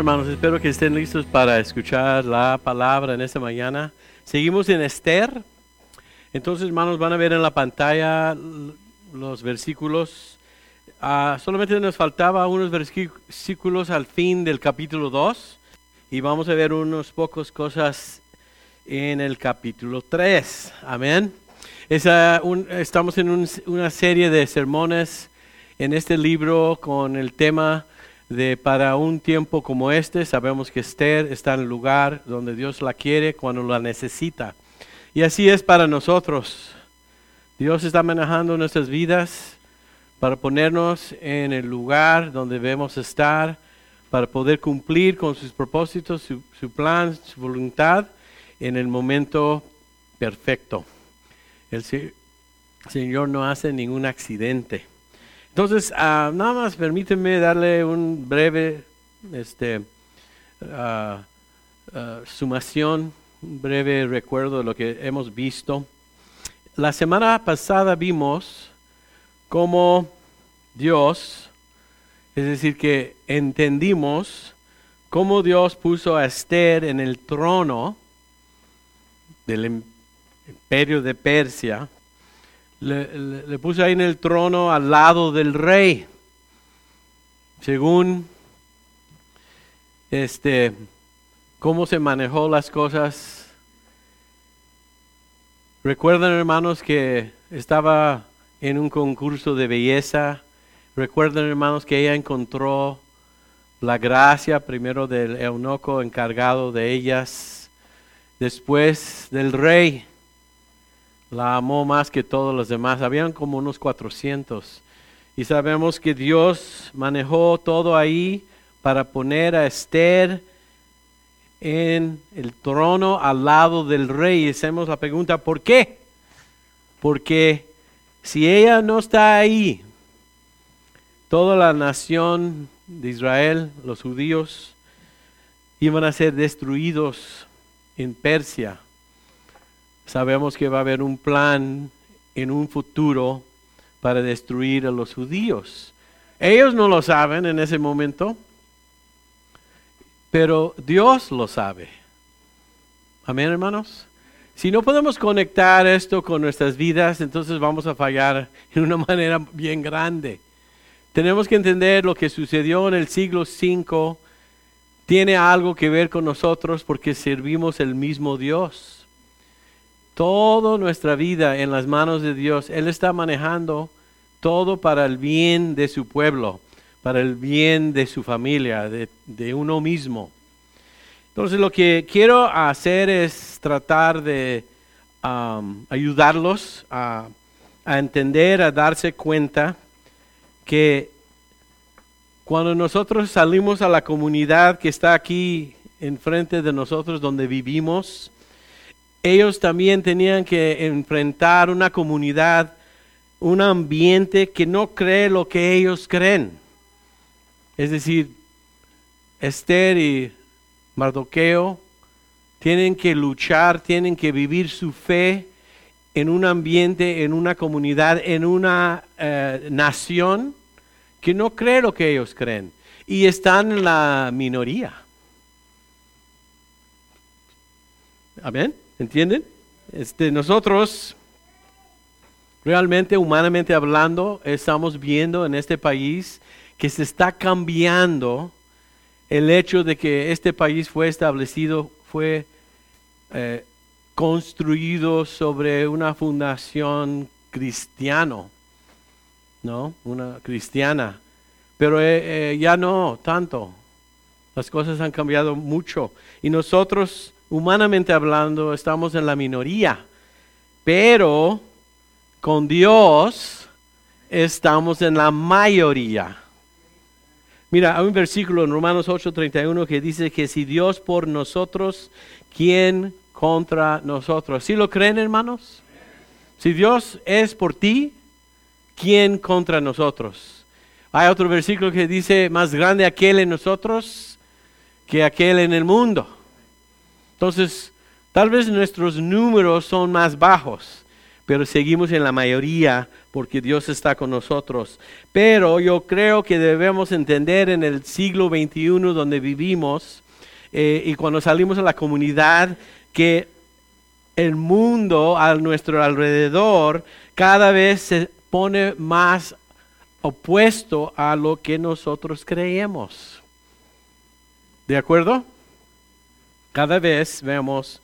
hermanos, espero que estén listos para escuchar la palabra en esta mañana. Seguimos en Esther. Entonces, hermanos, van a ver en la pantalla los versículos. Ah, solamente nos faltaba unos versículos al fin del capítulo 2 y vamos a ver unos pocos cosas en el capítulo 3. Amén. estamos en una serie de sermones en este libro con el tema de para un tiempo como este, sabemos que Esther está en el lugar donde Dios la quiere cuando la necesita. Y así es para nosotros. Dios está manejando nuestras vidas para ponernos en el lugar donde debemos estar, para poder cumplir con sus propósitos, su, su plan, su voluntad en el momento perfecto. El Señor no hace ningún accidente. Entonces, ah, nada más permíteme darle un breve este, ah, ah, sumación, un breve recuerdo de lo que hemos visto. La semana pasada vimos cómo Dios, es decir, que entendimos cómo Dios puso a Esther en el trono del imperio de Persia, le, puse ahí en el trono al lado del rey. Según este cómo se manejó las cosas. Recuerdan hermanos que estaba en un concurso de belleza. Recuerdan hermanos que ella encontró la gracia primero del eunuco encargado de ellas, después del rey la amó más que todos los demás. Habían como unos 400. Y sabemos que Dios manejó todo ahí para poner a Esther en el trono al lado del rey. Y hacemos la pregunta, ¿por qué? Porque si ella no está ahí, toda la nación de Israel, los judíos, iban a ser destruidos en Persia sabemos que va a haber un plan en un futuro para destruir a los judíos. Ellos no lo saben en ese momento, pero Dios lo sabe. Amén, hermanos. Si no podemos conectar esto con nuestras vidas, entonces vamos a fallar en una manera bien grande. Tenemos que entender lo que sucedió en el siglo V tiene algo que ver con nosotros porque servimos el mismo Dios toda nuestra vida en las manos de Dios. Él está manejando todo para el bien de su pueblo, para el bien de su familia, de, uno mismo. Entonces lo que quiero hacer es tratar de ayudarlos a, a entender, a darse cuenta que cuando nosotros salimos a la comunidad que está aquí enfrente de nosotros, donde vivimos, ellos también tenían que enfrentar una comunidad, un ambiente que no cree lo que ellos creen. Es decir, Esther y Mardoqueo tienen que luchar, tienen que vivir su fe en un ambiente, en una comunidad, en una eh, nación que no cree lo que ellos creen y están en la minoría. Amén. ¿Entienden? Este, nosotros, realmente, humanamente hablando, estamos viendo en este país que se está cambiando el hecho de que este país fue establecido, fue eh, construido sobre una fundación cristiano, ¿no? Una cristiana. Pero eh, eh, ya no tanto. Las cosas han cambiado mucho. Y nosotros humanamente hablando, estamos en la minoría, pero con Dios estamos en la mayoría. Mira, hay un versículo en Romanos 8:31 que dice que si Dios por nosotros, ¿quién contra nosotros? ¿Sí lo creen, hermanos? Si Dios es por ti, ¿quién contra nosotros? Hay otro versículo que dice, más grande aquel en nosotros que aquel en el mundo. Entonces, tal vez nuestros números son más bajos, pero seguimos en la mayoría porque Dios está con nosotros. Pero yo creo que debemos entender en el siglo XXI donde vivimos eh, y cuando salimos a la comunidad que el mundo a nuestro alrededor cada vez se pone más opuesto a lo que nosotros creemos. ¿De acuerdo? Cada vez vemos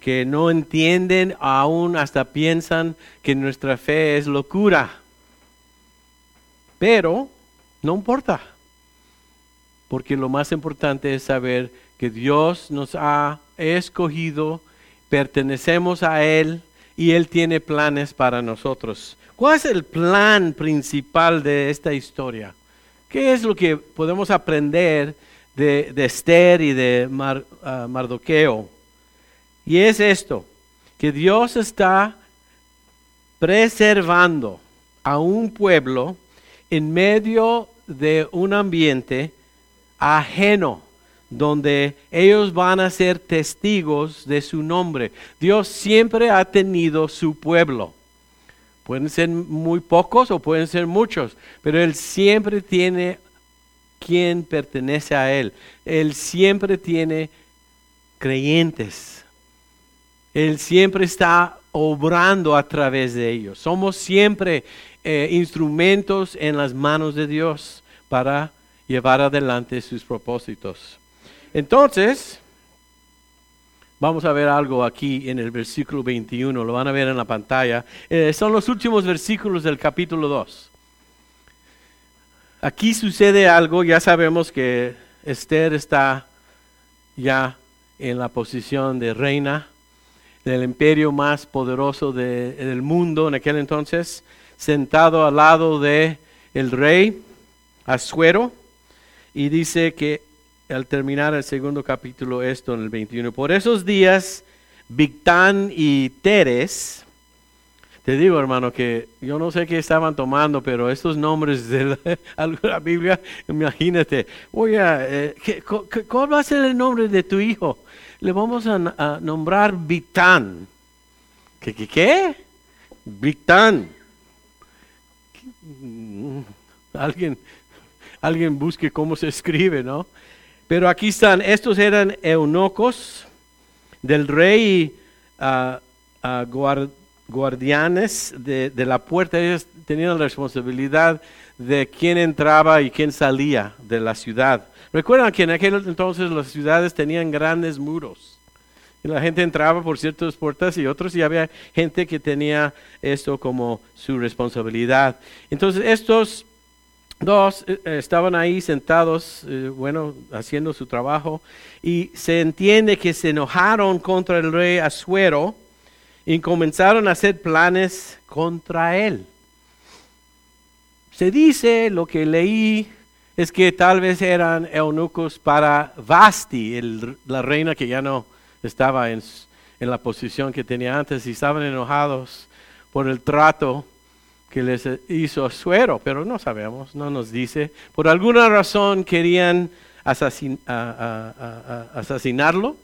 que no entienden, aún hasta piensan que nuestra fe es locura. Pero no importa, porque lo más importante es saber que Dios nos ha escogido, pertenecemos a Él y Él tiene planes para nosotros. ¿Cuál es el plan principal de esta historia? ¿Qué es lo que podemos aprender de, Esther y de ah, Mardoqueo? Y es esto, que Dios está preservando a un pueblo en medio de un ambiente ajeno, donde ellos van a ser testigos de su nombre. Dios siempre ha tenido su pueblo. Pueden ser muy pocos o pueden ser muchos, pero Él siempre tiene quien pertenece a Él. Él siempre tiene creyentes. Él siempre está obrando a través de ellos. Somos siempre eh, instrumentos en las manos de Dios para llevar adelante sus propósitos. Entonces, vamos a ver algo aquí en el versículo 21, lo van a ver en la pantalla. Eh, son los últimos versículos del capítulo 2. Aquí sucede algo, ya sabemos que Esther está ya en la posición de reina del imperio más poderoso del mundo en aquel entonces, sentado al lado de el rey Asuero, y dice que al terminar el segundo capítulo esto en el 21, por esos días, Victán y Teres, te digo, hermano, que yo no sé qué estaban tomando, pero estos nombres de la, Biblia, imagínate, oye, eh, ¿cuál va a ser el nombre de tu hijo? le vamos a, nombrar Vitán. ¿Qué, qué, qué? Vitán. Alguien, alguien busque cómo se escribe, ¿no? Pero aquí están, estos eran eunucos del rey uh, guardianes de, de, la puerta. Ellos tenían la responsabilidad de quién entraba y quién salía de la ciudad. Recuerdan que en aquel entonces las ciudades tenían grandes muros. Y la gente entraba por ciertas puertas y otros y había gente que tenía esto como su responsabilidad. Entonces estos dos eh, eh, estaban ahí sentados, eh, bueno, haciendo su trabajo y se entiende que se enojaron contra el rey Asuero y comenzaron a hacer planes contra él. Se dice lo que leí es que tal vez eran eunucos para Vasti, la reina que ya no estaba en, la posición que tenía antes y estaban enojados por el trato que les hizo Suero, pero no sabemos, no nos dice. Por alguna razón querían asesinarlo,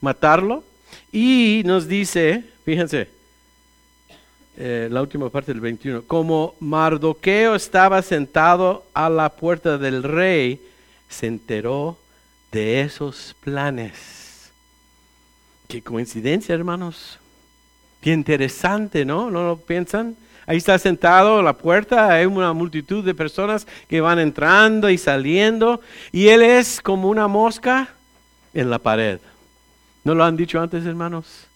matarlo, y nos dice, fíjense, eh, la última parte del 21, como Mardoqueo estaba sentado a la puerta del rey, se enteró de esos planes. Qué coincidencia, hermanos. Qué interesante, ¿no? ¿No lo piensan? Ahí está sentado a la puerta, hay una multitud de personas que van entrando y saliendo, y él es como una mosca en la pared. ¿No lo han dicho antes, hermanos?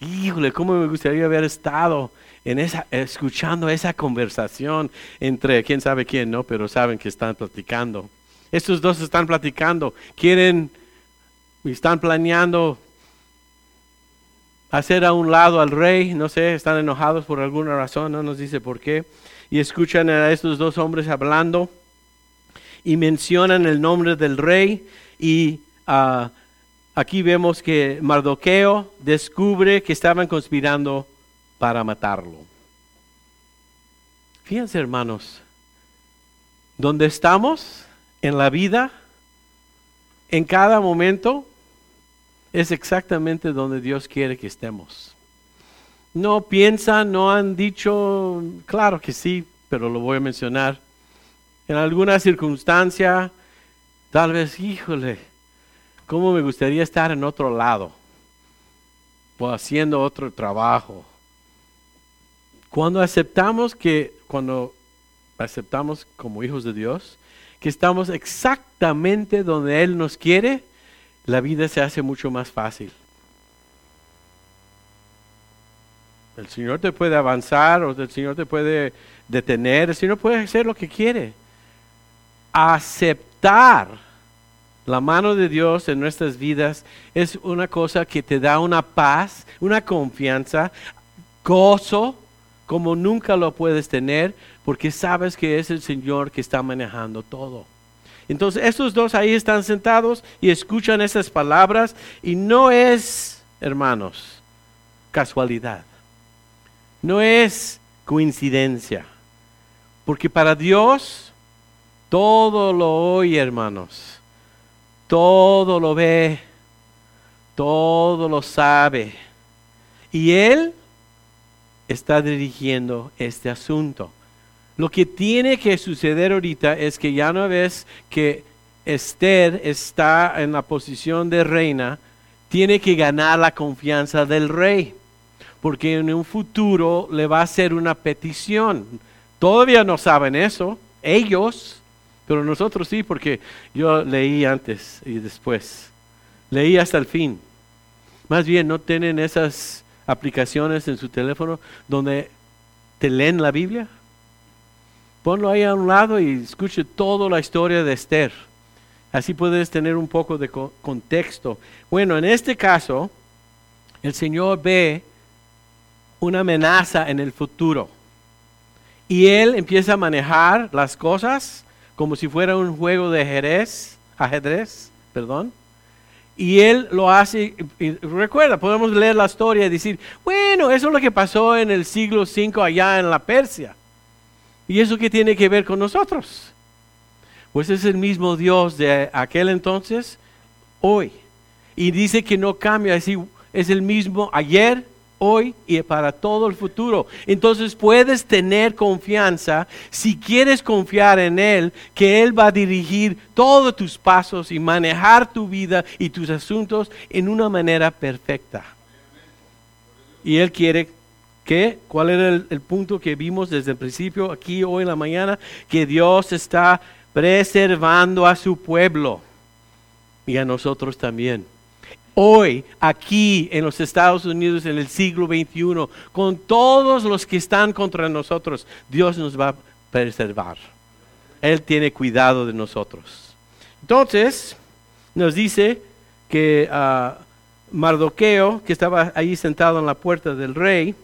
Híjole, cómo me gustaría haber estado en esa, escuchando esa conversación entre quién sabe quién, ¿no? Pero saben que están platicando. Estos dos están platicando, quieren, están planeando hacer a un lado al rey, no sé, están enojados por alguna razón, no nos dice por qué. Y escuchan a estos dos hombres hablando y mencionan el nombre del rey y uh, aquí vemos que Mardoqueo descubre que estaban conspirando para matarlo. Fíjense hermanos, donde estamos en la vida, en cada momento, es exactamente donde Dios quiere que estemos. no piensan, no han dicho, claro que sí, pero lo voy a mencionar. En alguna circunstancia, tal vez, híjole, ¿cómo me gustaría estar en otro lado? O haciendo otro trabajo. Cuando aceptamos que, cuando aceptamos como hijos de Dios, que estamos exactamente donde Él nos quiere, la vida se hace mucho más fácil. El Señor te puede avanzar o el Señor te puede detener, el Señor puede hacer lo que quiere. Aceptar la mano de Dios en nuestras vidas es una cosa que te da una paz, una confianza, gozo, como nunca lo puedes tener, porque sabes que es el Señor que está manejando todo. Entonces, estos dos ahí están sentados y escuchan esas palabras y no es, hermanos, casualidad. No es coincidencia. Porque para Dios todo lo oye, hermanos. Todo lo ve. Todo lo sabe. Y Él está dirigiendo este asunto. Lo que tiene que suceder ahorita es que ya no ves que Esther está en la posición de reina, tiene que ganar la confianza del rey, porque en un futuro le va a hacer una petición. Todavía no saben eso, ellos, pero nosotros sí, porque yo leí antes y después. Leí hasta el fin. Más bien, ¿no tienen esas aplicaciones en su teléfono donde te leen la Biblia? Ponlo ahí a un lado y escuche toda la historia de Esther. Así puedes tener un poco de contexto. Bueno, en este caso, el Señor ve una amenaza en el futuro. Y Él empieza a manejar las cosas como si fuera un juego de ajedrez, ajedrez, perdón. Y él lo hace, recuerda, podemos leer la historia y decir, bueno, eso es lo que pasó en el siglo V allá en la Persia. ¿Y eso qué tiene que ver con nosotros? Pues es el mismo Dios de aquel entonces, hoy. Y dice que no cambia, es el mismo ayer, hoy y para todo el futuro. Entonces puedes tener confianza, si quieres confiar en Él, que Él va a dirigir todos tus pasos y manejar tu vida y tus asuntos en una manera perfecta. Y Él quiere ¿Qué? ¿Cuál era el, punto que vimos desde el principio aquí hoy en la mañana? Que Dios está preservando a su pueblo y a nosotros también. Hoy, aquí en los Estados Unidos, en el siglo XXI, con todos los que están contra nosotros, Dios nos va a preservar. Él tiene cuidado de nosotros. Entonces, nos dice que ah, Mardoqueo, que estaba ahí sentado en la puerta del rey,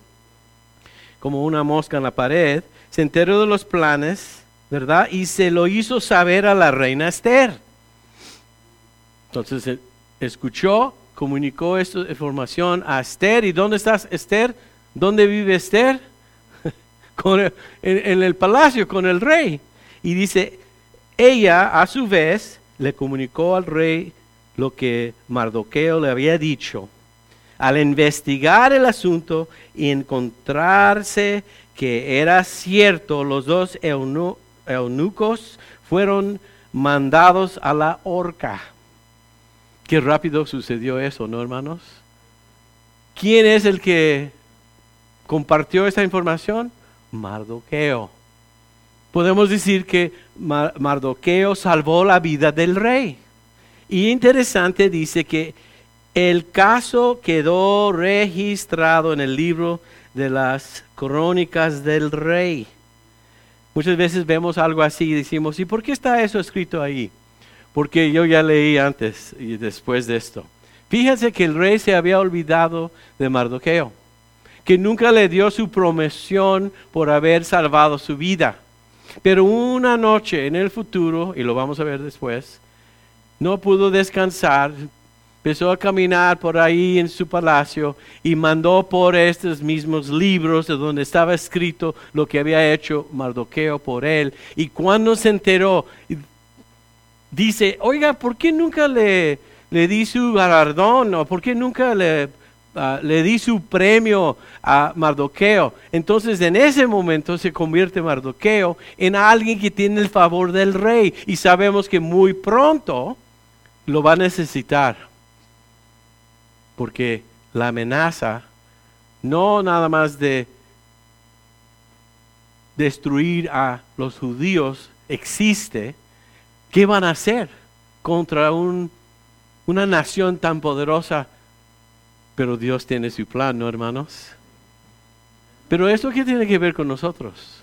como una mosca en la pared, se enteró de los planes, ¿verdad? Y se lo hizo saber a la reina Esther. Entonces eh, escuchó, comunicó esta información a Esther. ¿Y dónde estás, Esther? ¿Dónde vive Esther? en el palacio con el rey. Y dice, ella a su vez le comunicó al rey lo que Mardoqueo le había dicho al investigar el asunto y encontrarse que era cierto, los dos eunucos fueron mandados a la horca. Qué rápido sucedió eso, ¿no, hermanos? ¿Quién es el que compartió esta información? Mardoqueo. Podemos decir que Mardoqueo salvó la vida del rey. Y interesante dice que el caso quedó registrado en el libro de las crónicas del rey. Muchas veces vemos algo así y decimos, ¿y por qué está eso escrito ahí? Porque yo ya leí antes y después de esto. Fíjense que el rey se había olvidado de Mardoqueo, que nunca le dio su promesión por haber salvado su vida. Pero una noche en el futuro, y lo vamos a ver después, no pudo descansar empezó a caminar por ahí en su palacio y mandó por estos mismos libros de donde estaba escrito lo que había hecho Mardoqueo por él. Y cuando se enteró, dice, oiga, ¿por qué nunca le, le di su galardón? ¿O por qué nunca le ah, le di su premio a Mardoqueo. Entonces en ese momento se convierte Mardoqueo en alguien que tiene el favor del rey y sabemos que muy pronto lo va a necesitar. Porque la amenaza no nada más de destruir a los judíos existe, ¿qué van a hacer contra un, una nación tan poderosa? Pero Dios tiene su plan, ¿no, hermanos? Pero eso qué tiene que ver con nosotros?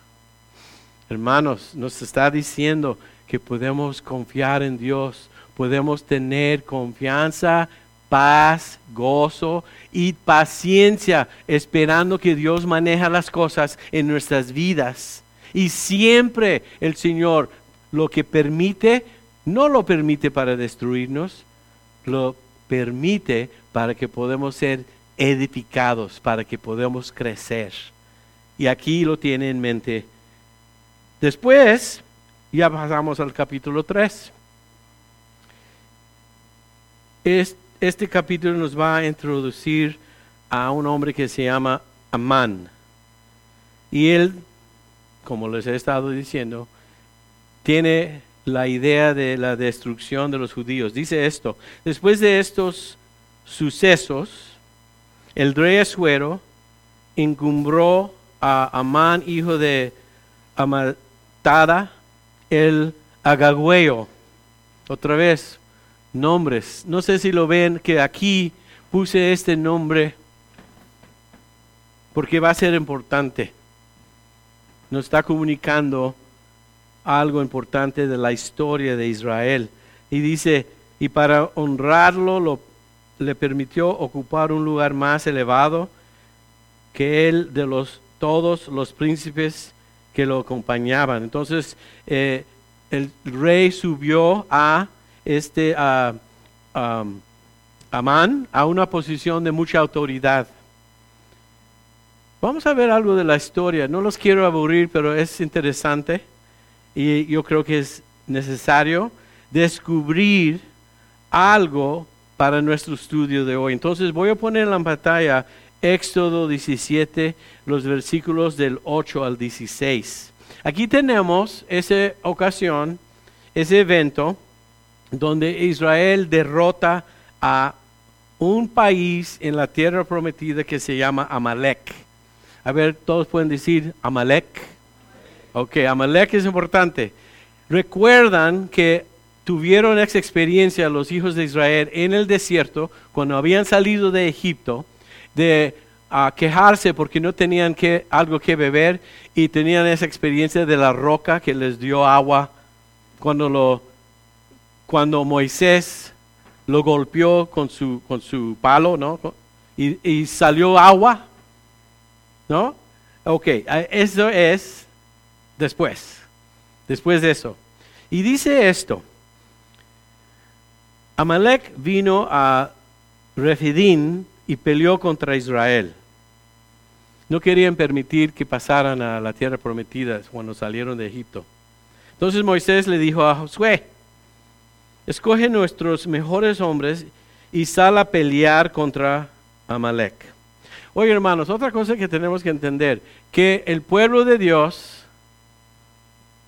Hermanos, nos está diciendo que podemos confiar en Dios, podemos tener confianza, paz, gozo y paciencia, esperando que Dios maneja las cosas en nuestras vidas. Y siempre el Señor lo que permite, no lo permite para destruirnos, lo permite para que podamos ser edificados, para que podamos crecer. Y aquí lo tiene en mente. Después, ya pasamos al capítulo 3. Este, capítulo nos va a introducir a un hombre que se llama Amán. Y él, como les he estado diciendo, tiene la idea de la destrucción de los judíos. Dice esto, después de estos sucesos, el rey Asuero encumbró a Amán, hijo de Amatada, el Agagüeo. Otra vez, nombres. No sé si lo ven que aquí puse este nombre porque va a ser importante. Nos está comunicando algo importante de la historia de Israel. Y dice, y para honrarlo lo, le permitió ocupar un lugar más elevado que el de los todos los príncipes que lo acompañaban. Entonces eh, el rey subió a este a Amán a una posición de mucha autoridad. Vamos a ver algo de la historia. No los quiero aburrir, pero es interesante y yo creo que es necesario descubrir algo para nuestro estudio de hoy. Entonces voy a poner en la pantalla Éxodo 17, los versículos del 8 al 16. Aquí tenemos esa ocasión, ese evento, donde Israel derrota a un país en la tierra prometida que se llama Amalek. A ver, todos pueden decir Amalek. Ok, Amalek es importante. Recuerdan que tuvieron esa experiencia los hijos de Israel en el desierto cuando habían salido de Egipto de quejarse porque no tenían que, algo que beber y tenían esa experiencia de la roca que les dio agua cuando lo cuando Moisés lo golpeó con su, con su palo, ¿no? Y, y salió agua, ¿no? Ok, eso es después, después de eso. Y dice esto, Amalek vino a Refidín y peleó contra Israel. No querían permitir que pasaran a la tierra prometida cuando salieron de Egipto. Entonces Moisés le dijo a Josué, escoge nuestros mejores hombres y sal a pelear contra Amalek. Oye hermanos, otra cosa que tenemos que entender, que el pueblo de Dios,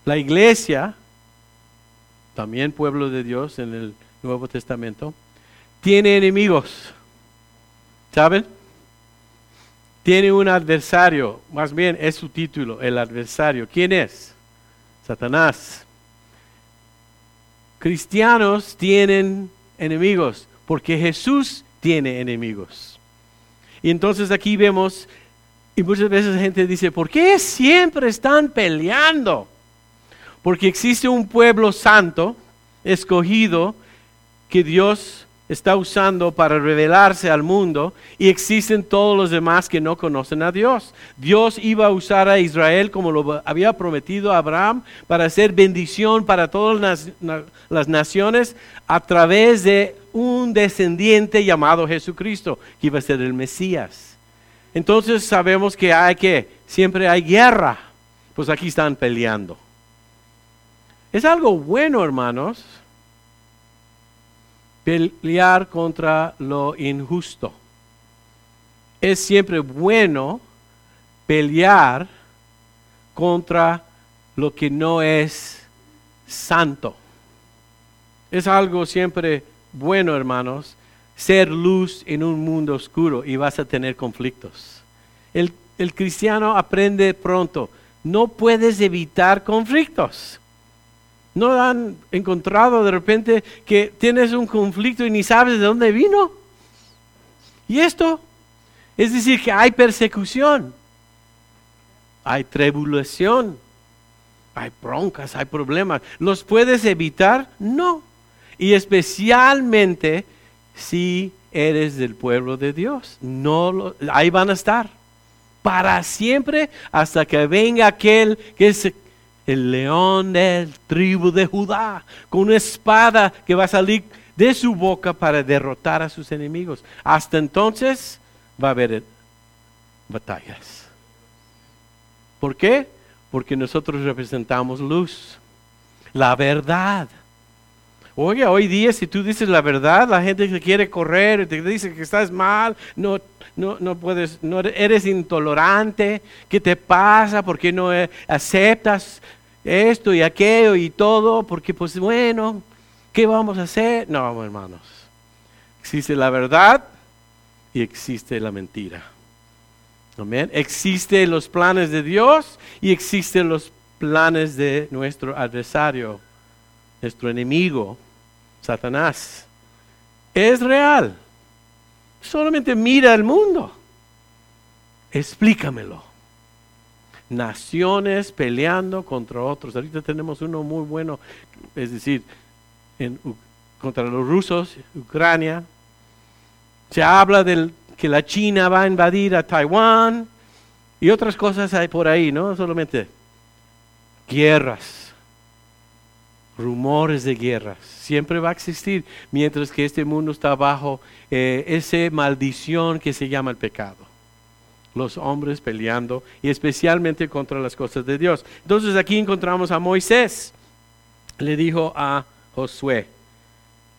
la iglesia, también pueblo de Dios en el Nuevo Testamento, tiene enemigos. ¿Saben? Tiene un adversario, más bien es su título, el adversario. ¿Quién es? Satanás cristianos tienen enemigos, porque Jesús tiene enemigos. Y entonces aquí vemos, y muchas veces la gente dice, ¿por qué siempre están peleando? Porque existe un pueblo santo, escogido, que Dios está usando para revelarse al mundo y existen todos los demás que no conocen a Dios. Dios iba a usar a Israel como lo había prometido a Abraham para hacer bendición para todas las, naciones a través de un descendiente llamado Jesucristo, que iba a ser el Mesías. Entonces sabemos que hay que, siempre hay guerra, pues aquí están peleando. Es algo bueno, hermanos, pelear contra lo injusto. es siempre bueno pelear contra lo que no es santo. Es algo siempre bueno, hermanos, ser luz en un mundo oscuro y vas a tener conflictos. El, cristiano aprende pronto, no puedes evitar conflictos. ¿No han encontrado de repente que tienes un conflicto y ni sabes de dónde vino? ¿Y esto? Es decir, que hay persecución, hay tribulación, hay broncas, hay problemas. ¿Los puedes evitar? No. Y especialmente si eres del pueblo de Dios. No ahí van a estar para siempre hasta que venga aquel que es el león del tribu de Judá, con una espada que va a salir de su boca para derrotar a sus enemigos. Hasta entonces va a haber batallas. ¿Por qué? Porque nosotros representamos luz, la verdad. Oye, hoy día si tú dices la verdad, la gente que quiere correr, te dice que estás mal, no, no, no puedes, no eres intolerante, ¿qué te pasa? ¿Por qué no eh, aceptas esto y aquello y todo? Porque pues bueno, ¿qué vamos a hacer? No, hermanos. Existe la verdad y existe la mentira. Amén. Existen los planes de Dios y existen los planes de nuestro adversario, nuestro enemigo, Satanás. Es real. Solamente mira el mundo. Explícamelo. Naciones peleando contra otros. Ahorita tenemos uno muy bueno, es decir, contra los rusos, Ucrania. Se habla del que la China va a invadir a Taiwán y otras cosas hay por ahí, ¿no? Solamente guerras, rumores de guerras. Siempre va a existir mientras que este mundo está bajo eh, esa maldición que se llama el pecado. Los hombres peleando y especialmente contra las cosas de Dios. Entonces aquí encontramos a Moisés. Le dijo a Josué,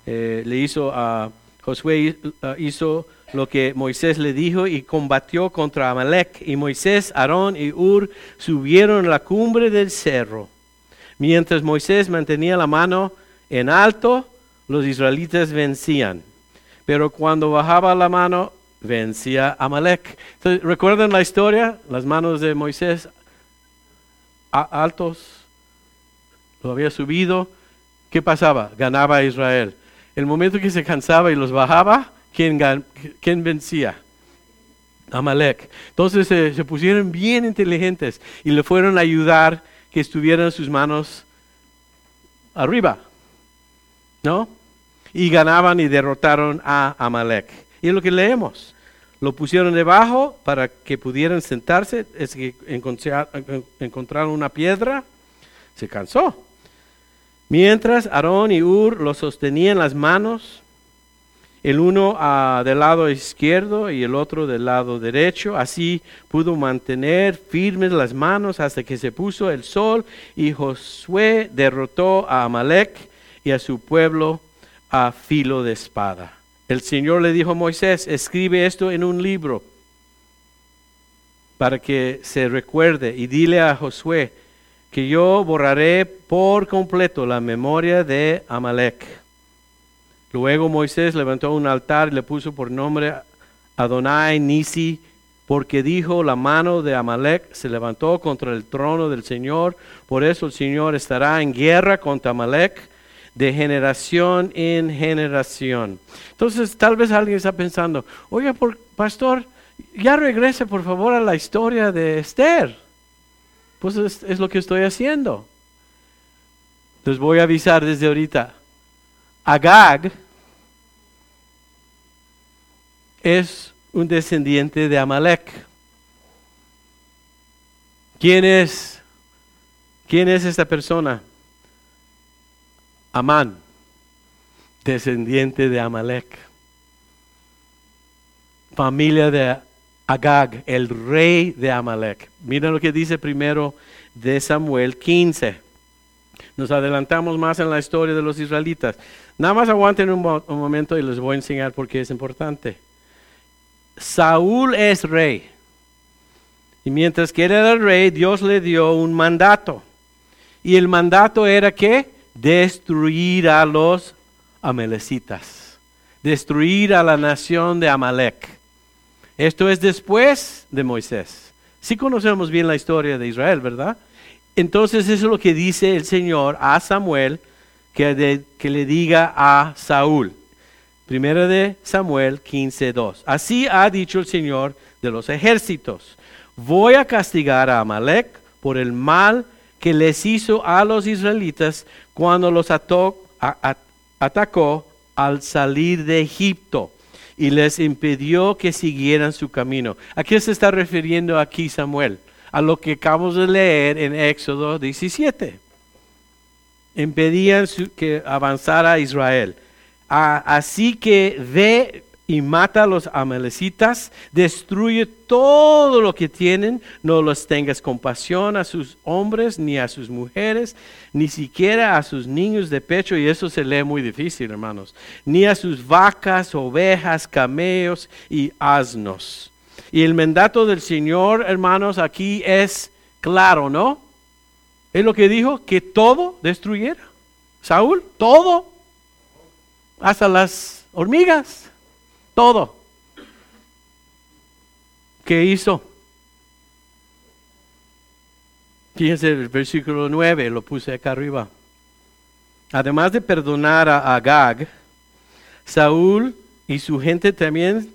eh, le hizo a Josué hizo lo que Moisés le dijo y combatió contra Amalek. Y Moisés, Aarón y Ur subieron a la cumbre del cerro. Mientras Moisés mantenía la mano en alto, los israelitas vencían. Pero cuando bajaba la mano, vencía Amalek. ¿Recuerdan la historia? Las manos de Moisés altos, lo había subido. ¿Qué pasaba? Ganaba Israel. El momento que se cansaba y los bajaba, ¿quién, vencía? Amalek. Entonces se pusieron bien inteligentes y le fueron a ayudar que estuvieran sus manos arriba. ¿No? Y ganaban y derrotaron a Amalek. Y es lo que leemos. Lo pusieron debajo para que pudieran sentarse. Es que encontraron una piedra. Se cansó. Mientras Aarón y Ur lo sostenían las manos el uno ah, del lado izquierdo y el otro del lado derecho. Así pudo mantener firmes las manos hasta que se puso el sol y Josué derrotó a Amalek y a su pueblo a filo de espada. El Señor le dijo a Moisés, escribe esto en un libro para que se recuerde y dile a Josué que yo borraré por completo la memoria de Amalek. Luego Moisés levantó un altar y le puso por nombre Adonai Nisi, porque dijo, la mano de Amalek se levantó contra el trono del Señor, por eso el Señor estará en guerra contra Amalek de generación en generación. Entonces, tal vez alguien está pensando, oye, pastor, ya regrese por favor a la historia de Esther. Pues es, es lo que estoy haciendo. Les voy a avisar desde ahorita. Agag es un descendiente de Amalek. ¿Quién es? ¿Quién es esta persona? Amán, descendiente de Amalek. Familia de Agag, el rey de Amalek. Mira lo que dice primero de Samuel 15. Nos adelantamos más en la historia de los israelitas. Nada más aguanten un, un momento y les voy a enseñar por qué es importante. Saúl es rey. Y mientras que él era rey, Dios le dio un mandato. Y el mandato era que destruir a los amalecitas, destruir a la nación de Amalek. Esto es después de Moisés. Sí conocemos bien la historia de Israel, ¿verdad? Entonces eso es lo que dice el Señor a Samuel que, que le diga a Saúl. Primera de Samuel 15.2. Así ha dicho el Señor de los ejércitos. Voy a castigar a Amalek por el mal que les hizo a los israelitas cuando los atacó al salir de Egipto y les impidió que siguieran su camino. ¿A qué se está refiriendo aquí Samuel? A lo que acabamos de leer en Éxodo 17. Impedían que avanzara Israel. así que ve y mata a los amalecitas, destruye todo lo que tienen, no los tengas compasión a sus hombres ni a sus mujeres, ni siquiera a sus niños de pecho, y eso se lee muy difícil, hermanos, ni a sus vacas, ovejas, camellos y asnos. Y el mandato del Señor, hermanos, aquí es claro, ¿no? Es lo que dijo, que todo destruyera. Saúl, todo, hasta las hormigas. Todo. ¿Qué hizo? Fíjense el versículo 9, lo puse acá arriba. Además de perdonar a Agag, Saúl y su gente también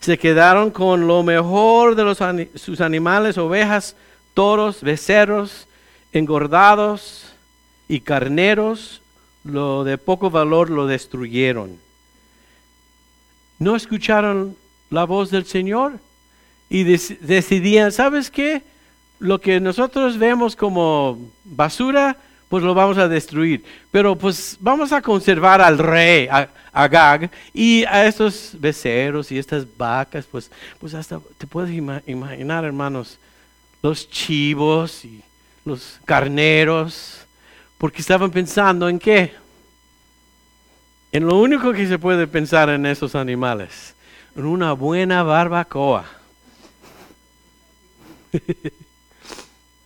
se quedaron con lo mejor de los, sus animales, ovejas, toros, becerros, engordados y carneros, lo de poco valor lo destruyeron no escucharon la voz del Señor y decidían, ¿sabes qué? Lo que nosotros vemos como basura, pues lo vamos a destruir. Pero pues vamos a conservar al rey Agag y a estos becerros y estas vacas, pues, pues hasta te puedes imaginar, hermanos, los chivos y los carneros, porque estaban pensando en qué? En lo único que se puede pensar en esos animales, en una buena barbacoa.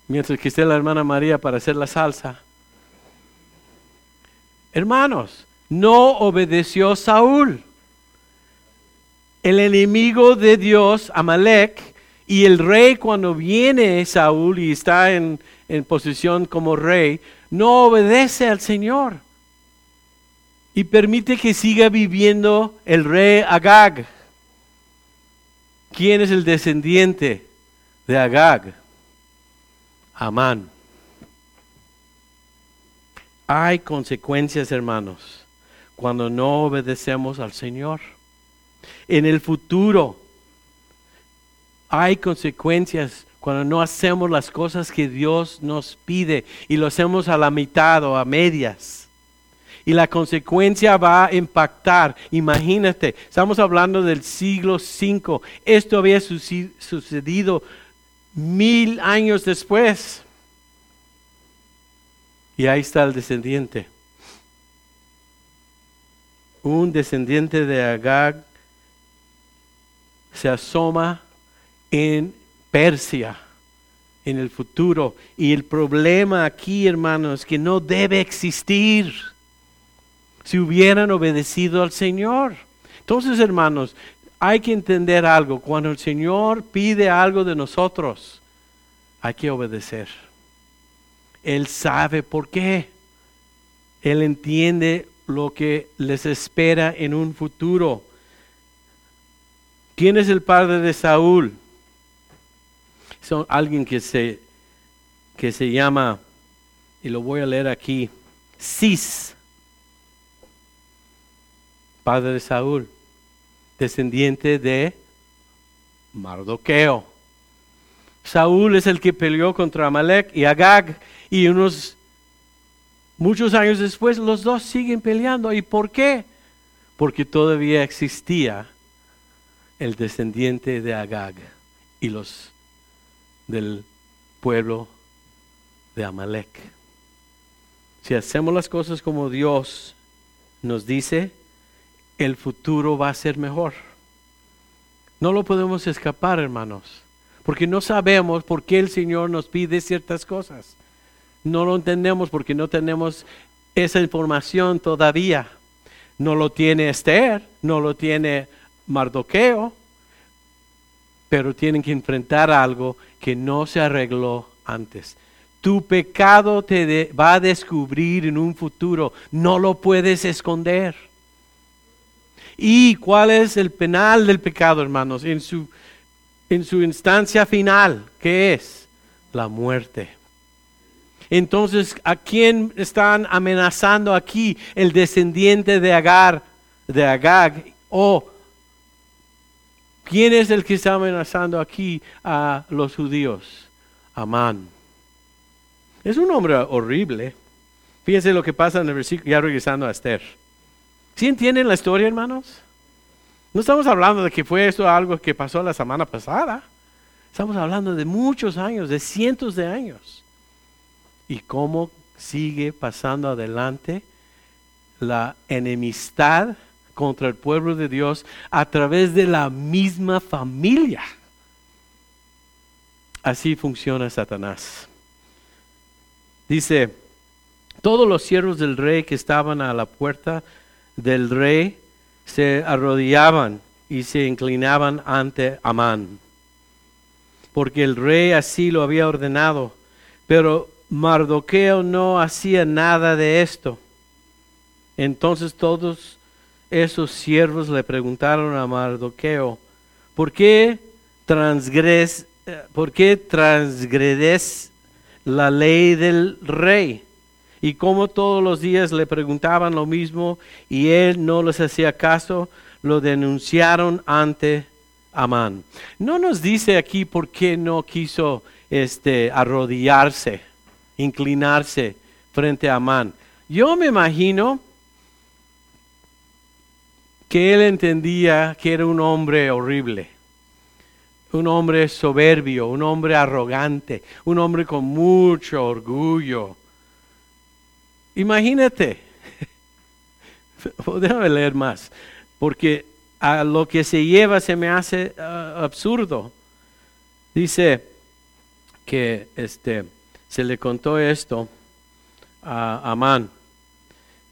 Mientras que esté la hermana María para hacer la salsa. Hermanos, no obedeció Saúl. El enemigo de Dios, Amalek, y el rey cuando viene Saúl y está en, en posición como rey, no obedece al Señor y permite que siga viviendo el rey Agag. ¿Quién es el descendiente de Agag? Amán. Hay consecuencias, hermanos, cuando no obedecemos al Señor. En el futuro hay consecuencias cuando no hacemos las cosas que Dios nos pide y lo hacemos a la mitad o a medias y la consecuencia va a impactar. Imagínate, estamos hablando del siglo V. Esto había sucedido mil años después. Y ahí está el descendiente. Un descendiente de Agag se asoma en Persia en el futuro. Y el problema aquí, hermanos, es que no debe existir si hubieran obedecido al Señor. Entonces, hermanos, hay que entender algo. Cuando el Señor pide algo de nosotros, hay que obedecer. Él sabe por qué. Él entiende lo que les espera en un futuro. ¿Quién es el padre de Saúl? Son alguien que se, que se llama, y lo voy a leer aquí, Cis padre de Saúl, descendiente de Mardoqueo. Saúl es el que peleó contra Amalek y Agag y unos muchos años después los dos siguen peleando. ¿Y por qué? Porque todavía existía el descendiente de Agag y los del pueblo de Amalek. Si hacemos las cosas como Dios nos dice, el futuro va a ser mejor. No lo podemos escapar, hermanos, porque no sabemos por qué el Señor nos pide ciertas cosas. No lo entendemos porque no tenemos esa información todavía. No lo tiene Esther, no lo tiene Mardoqueo, pero tienen que enfrentar algo que no se arregló antes. Tu pecado te va a descubrir en un futuro, no lo puedes esconder. ¿Y cuál es el penal del pecado, hermanos? En su, en su instancia final, ¿qué es? La muerte. Entonces, ¿a quién están amenazando aquí? El descendiente de Agar, de Agag, o ¿quién es el que está amenazando aquí a los judíos? Amán. Es un hombre horrible. Fíjense lo que pasa en el versículo, ya regresando a Esther. ¿Sí entienden la historia, hermanos? No estamos hablando de que fue esto algo que pasó la semana pasada. Estamos hablando de muchos años, de cientos de años y cómo sigue pasando adelante la enemistad contra el pueblo de Dios a través de la misma familia. Así funciona Satanás. Dice, todos los siervos del rey que estaban a la puerta del rey se arrodillaban y se inclinaban ante Amán, porque el rey así lo había ordenado. Pero Mardoqueo no hacía nada de esto. Entonces todos esos siervos le preguntaron a Mardoqueo, ¿por qué, transgres, eh, ¿por qué transgredes la ley del rey? Y como todos los días le preguntaban lo mismo y él no les hacía caso, lo denunciaron ante Amán. No nos dice aquí por qué no quiso este, arrodillarse inclinarse frente a Amán. Yo me imagino que él entendía que era un hombre horrible, un hombre soberbio, un hombre arrogante, un hombre con mucho orgullo. Imagínate, déjame leer más, porque a lo que se lleva se me hace ah, absurdo. Dice que este se le contó esto a Amán.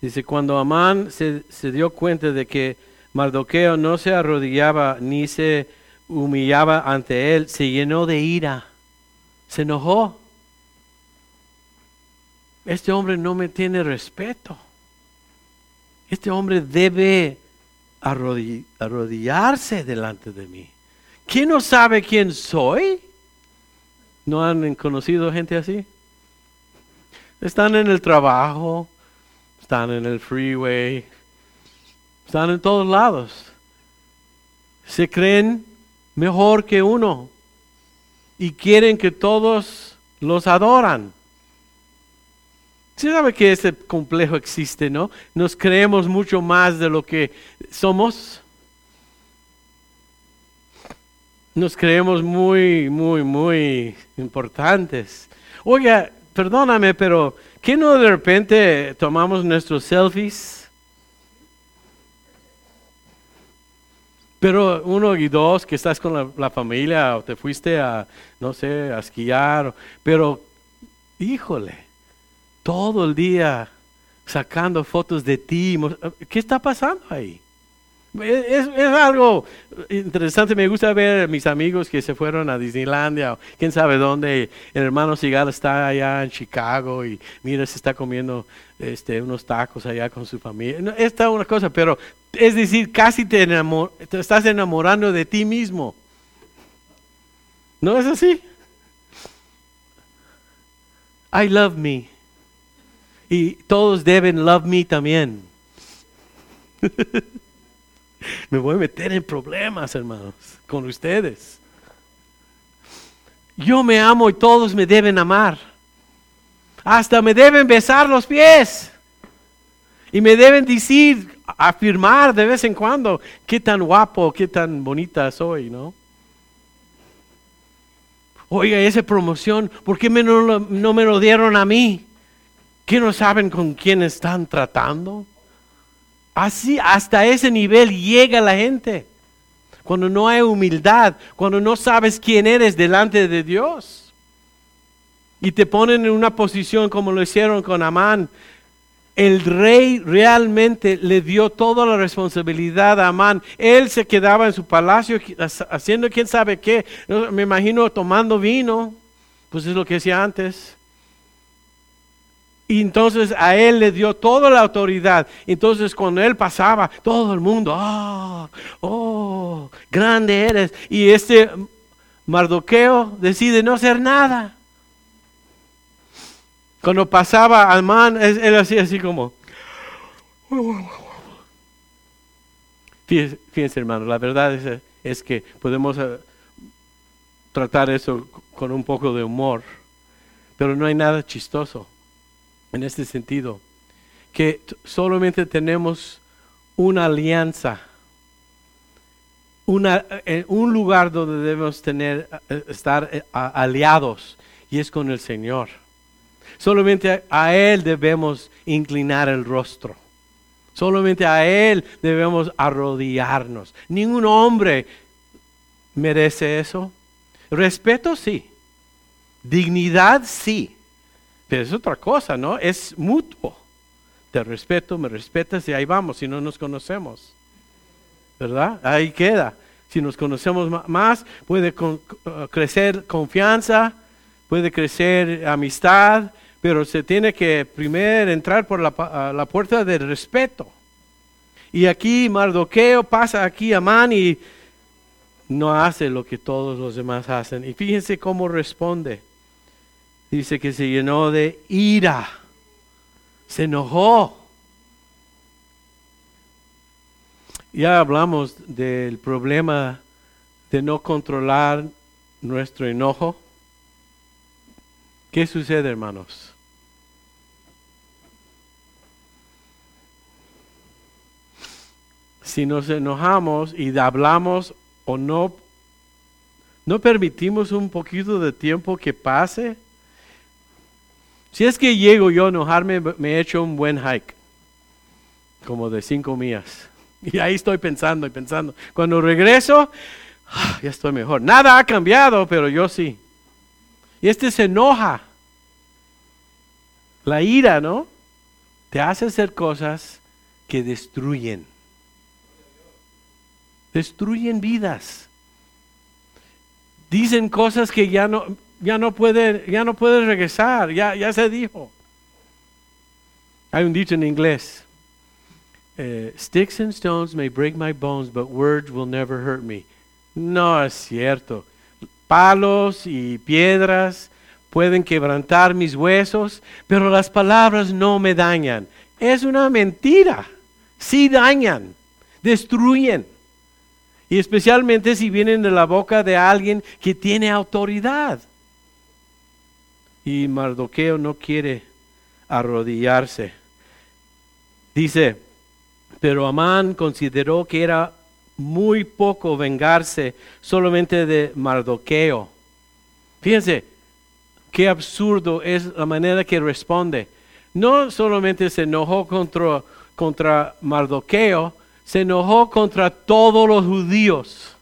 Dice, cuando Amán se, dio cuenta de que Mardoqueo no se arrodillaba ni se humillaba ante él, se llenó de ira, se enojó. Este hombre no me tiene respeto. Este hombre debe arrodillarse delante de mí. ¿Quién no sabe quién soy? ¿No han conocido gente así? Están en el trabajo, están en el freeway, están en todos lados. Se creen mejor que uno y quieren que todos los adoran. ¿Se sabe que ese complejo existe, no? Nos creemos mucho más de lo que somos. Nos creemos muy, muy, muy importantes. Oiga, perdóname, pero ¿qué no de repente tomamos nuestros selfies? Pero uno y dos, que estás con la, familia o te fuiste a, no sé, a esquiar, pero híjole, todo el día sacando fotos de ti, ¿qué está pasando ahí? Es, algo interesante, me gusta ver a mis amigos que se fueron a Disneylandia o quién sabe dónde. El hermano Sigal está allá en Chicago y mira, se está comiendo este, unos tacos allá con su familia. No, esta es una cosa, pero es decir, casi te, te estás enamorando de ti mismo. ¿No es así? I love me. Y todos deben love me también. me voy a meter en problemas, hermanos, con ustedes. Yo me amo y todos me deben amar. Hasta me deben besar los pies. Y me deben decir, afirmar de vez en cuando qué tan guapo, qué tan bonita soy, ¿no? Oiga, esa promoción, ¿por qué no, no me lo dieron a mí? ¿Qué no saben con quién están tratando? Así, hasta ese nivel llega la gente. cuando no hay humildad, cuando no sabes quién eres delante de Dios. Y te ponen en una posición como lo hicieron con Amán. El rey realmente le dio toda la responsabilidad a Amán. Él se quedaba en su palacio haciendo quién sabe qué. Me imagino tomando vino, pues es lo que decía antes. Y entonces a él le dio toda la autoridad. Entonces cuando él pasaba, todo el mundo, oh, oh, grande eres. Y este Mardoqueo decide no hacer nada. Cuando pasaba al man, él hacía así como... Fíjense, hermano, la verdad es, es que podemos eh, tratar eso con un poco de humor, pero no hay nada chistoso en este sentido, que solamente tenemos una alianza, una, eh, un lugar donde debemos tener, eh, estar eh, aliados, y es con el Señor. Solamente a Él debemos inclinar el rostro. Solamente a Él debemos arrodillarnos. Ningún hombre merece eso. Respeto sí. Dignidad sí. Pero es otra cosa, ¿no? Es mutuo. Te respeto, me respetas y ahí vamos, si no nos conocemos. ¿Verdad? Ahí queda. Si nos conocemos más, puede uh, crecer confianza, puede crecer amistad, pero se tiene que primero entrar por la, la puerta del respeto. Y aquí Mardoqueo pasa aquí a Man y no hace lo que todos los demás hacen. Y fíjense cómo responde dice que se llenó de ira, se enojó. Ya hablamos del problema de no controlar nuestro enojo. ¿Qué sucede, hermanos? Si nos enojamos y hablamos o no, no permitimos un poquito de tiempo que pase, si es que llego yo a enojarme, me he hecho un buen hike, como de cinco millas. Y ahí estoy pensando y pensando. Cuando regreso, ah, ya estoy mejor. Nada ha cambiado, pero yo sí. Y este se enoja. La ira, ¿no? Te hace hacer cosas que destruyen. Destruyen vidas. Dicen cosas que ya no, ya no puede, ya no puede regresar, ya, ya se dijo. Hay un dicho en inglés. Eh, Sticks and stones may break my bones, but words will never hurt me. No es cierto. Palos y piedras pueden quebrantar mis huesos, pero las palabras no me dañan. Es una mentira. Sí dañan, destruyen. Y especialmente si vienen de la boca de alguien que tiene autoridad. Y Mardoqueo no quiere arrodillarse. Dice, pero Amán consideró que era muy poco vengarse solamente de Mardoqueo. Fíjense, qué absurdo es la manera que responde. No solamente se enojó contra, contra Mardoqueo, se enojó contra todos los judíos.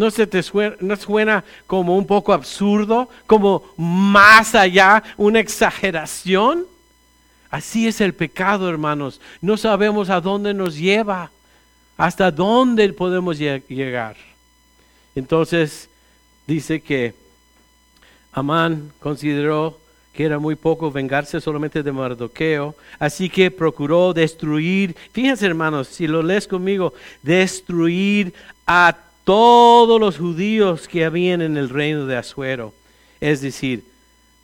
¿No se te suena, como un poco absurdo, como más allá, una exageración? Así es el pecado, hermanos. No sabemos a dónde nos lleva, hasta dónde podemos llegar. Entonces dice que Amán consideró que era muy poco vengarse solamente de Mardoqueo, así que procuró destruir, fíjense hermanos, si lo lees conmigo, destruir a todos los judíos que habían en el reino de Asuero, es decir,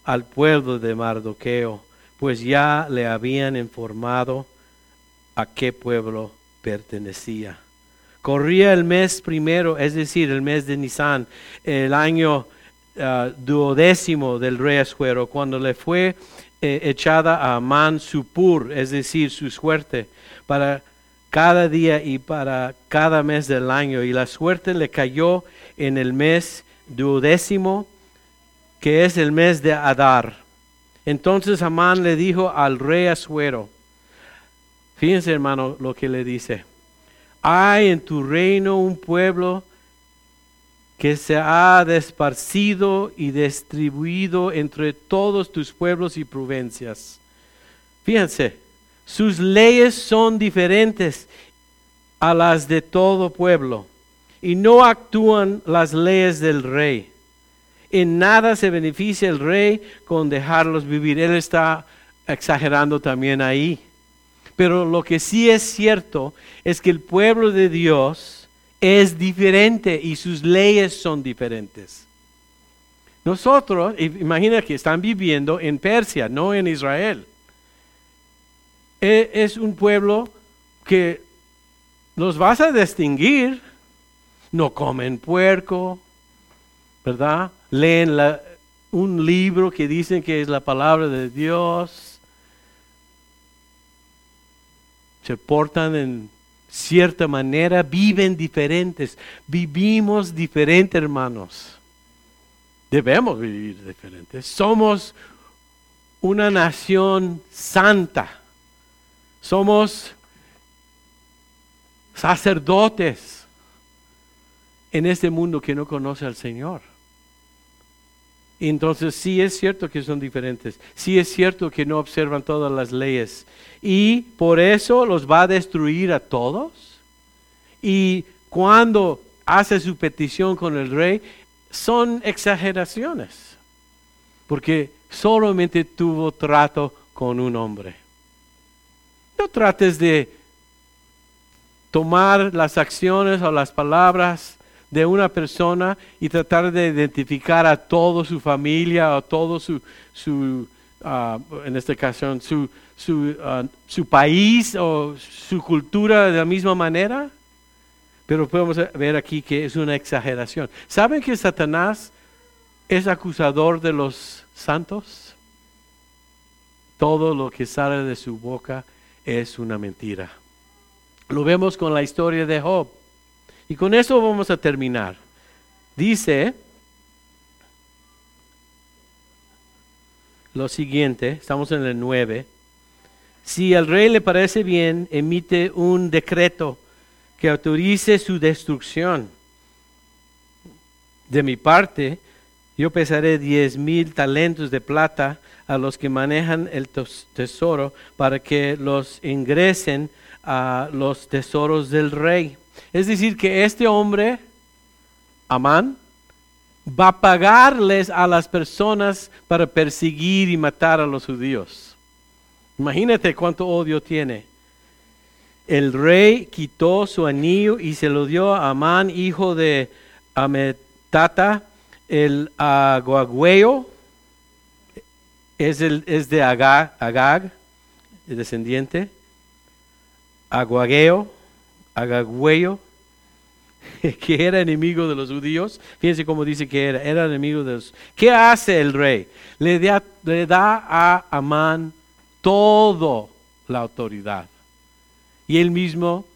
al pueblo de Mardoqueo, pues ya le habían informado a qué pueblo pertenecía. Corría el mes primero, es decir, el mes de Nisan, el año ah, duodécimo del rey Asuero, cuando le fue eh, echada a Amán su pur, es decir, su suerte, para cada día y para cada mes del año. Y la suerte le cayó en el mes duodécimo, que es el mes de Adar. Entonces Amán le dijo al rey Asuero, fíjense hermano lo que le dice, hay en tu reino un pueblo que se ha desparcido y distribuido entre todos tus pueblos y provincias. Fíjense, sus leyes son diferentes a las de todo pueblo y no actúan las leyes del rey. En nada se beneficia el rey con dejarlos vivir. Él está exagerando también ahí. Pero lo que sí es cierto es que el pueblo de Dios es diferente y sus leyes son diferentes. Nosotros, imagina que están viviendo en Persia, no en Israel. E, es un pueblo que los vas a distinguir. No comen puerco, ¿verdad? Leen un libro que dicen que es la palabra de Dios. Se portan en cierta manera, viven diferentes. Vivimos diferentes, hermanos. Debemos vivir diferentes. Somos una nación santa. Somos sacerdotes en este mundo que no conoce al Señor. Entonces sí es cierto que son diferentes, sí es cierto que no observan todas las leyes y por eso los va a destruir a todos. Y cuando hace su petición con el rey, son exageraciones, porque solamente tuvo trato con un hombre. No trates de tomar las acciones o las palabras de una persona y tratar de identificar a toda su familia o todo su, su ah, en esta ocasión, su, su, ah, su país o su cultura de la misma manera. Pero podemos ver aquí que es una exageración. ¿Saben que Satanás es acusador de los santos? Todo lo que sale de su boca es una mentira. Lo vemos con la historia de Job. Y con eso vamos a terminar. Dice lo siguiente, estamos en el 9. Si al rey le parece bien, emite un decreto que autorice su destrucción. De mi parte, yo pesaré diez mil talentos de plata a los que manejan el tesoro para que los ingresen a los tesoros del rey. Es decir, que este hombre, Amán, va a pagarles a las personas para perseguir y matar a los judíos. Imagínate cuánto odio tiene. El rey quitó su anillo y se lo dio a Amán, hijo de Ametata, el aguagüeo. Es, de Agag, el descendiente Aguagueo, Agagüeyo, que era enemigo de los judíos. Fíjense cómo dice que era, era enemigo de los... ¿Qué hace el rey? Le da, le da a Amán toda la autoridad. Y él mismo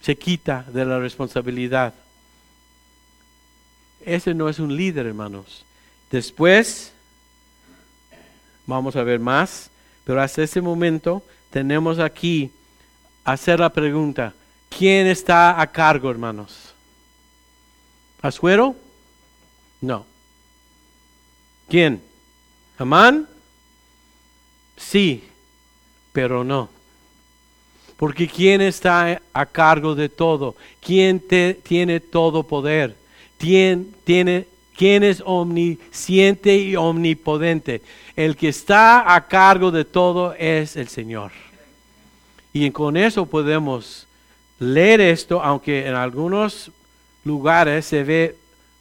se quita de la responsabilidad. Ese no es un líder, hermanos. Después, vamos a ver más, pero hasta ese momento tenemos aquí hacer la pregunta, ¿quién está a cargo, hermanos? ¿Asuero? No. ¿Quién? ¿Amán? Sí, pero no. Porque ¿quién está a cargo de todo? ¿Quién te, tiene todo poder? ¿Quién, tiene, ¿Quién es omnisciente y omnipotente? El que está a cargo de todo es el Señor. Y con eso podemos leer esto, aunque en algunos lugares se ve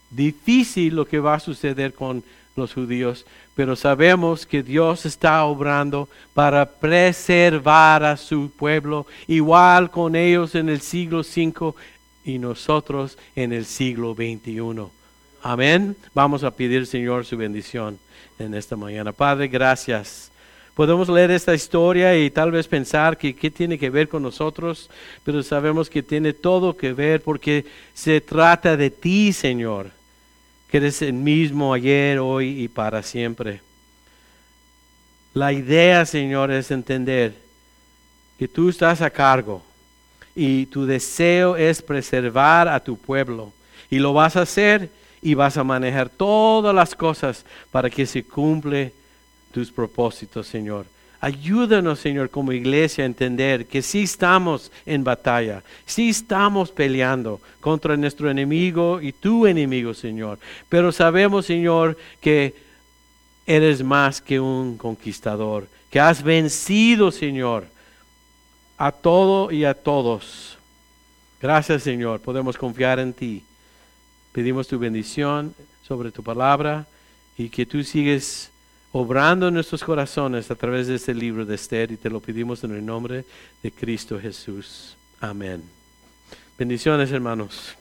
difícil lo que va a suceder con los judíos, pero sabemos que Dios está obrando para preservar a su pueblo, igual con ellos en el siglo V y nosotros en el siglo XXI. Amén. Vamos a pedir, Señor, su bendición en esta mañana. Padre, gracias Podemos leer esta historia y tal vez pensar que qué tiene que ver con nosotros, pero sabemos que tiene todo que ver porque se trata de ti, Señor, que eres el mismo ayer, hoy y para siempre. La idea, Señor, es entender que tú estás a cargo y tu deseo es preservar a tu pueblo. Y lo vas a hacer y vas a manejar todas las cosas para que se cumple tus propósitos, Señor. Ayúdanos, Señor, como iglesia a entender que sí estamos en batalla, sí estamos peleando contra nuestro enemigo y tu enemigo, Señor. Pero sabemos, Señor, que eres más que un conquistador, que has vencido, Señor, a todo y a todos. Gracias, Señor, podemos confiar en ti. Pedimos tu bendición sobre tu palabra y que tú sigues obrando en nuestros corazones a través de este libro de Esther y te lo pedimos en el nombre de Cristo Jesús. Amén. Bendiciones, hermanos.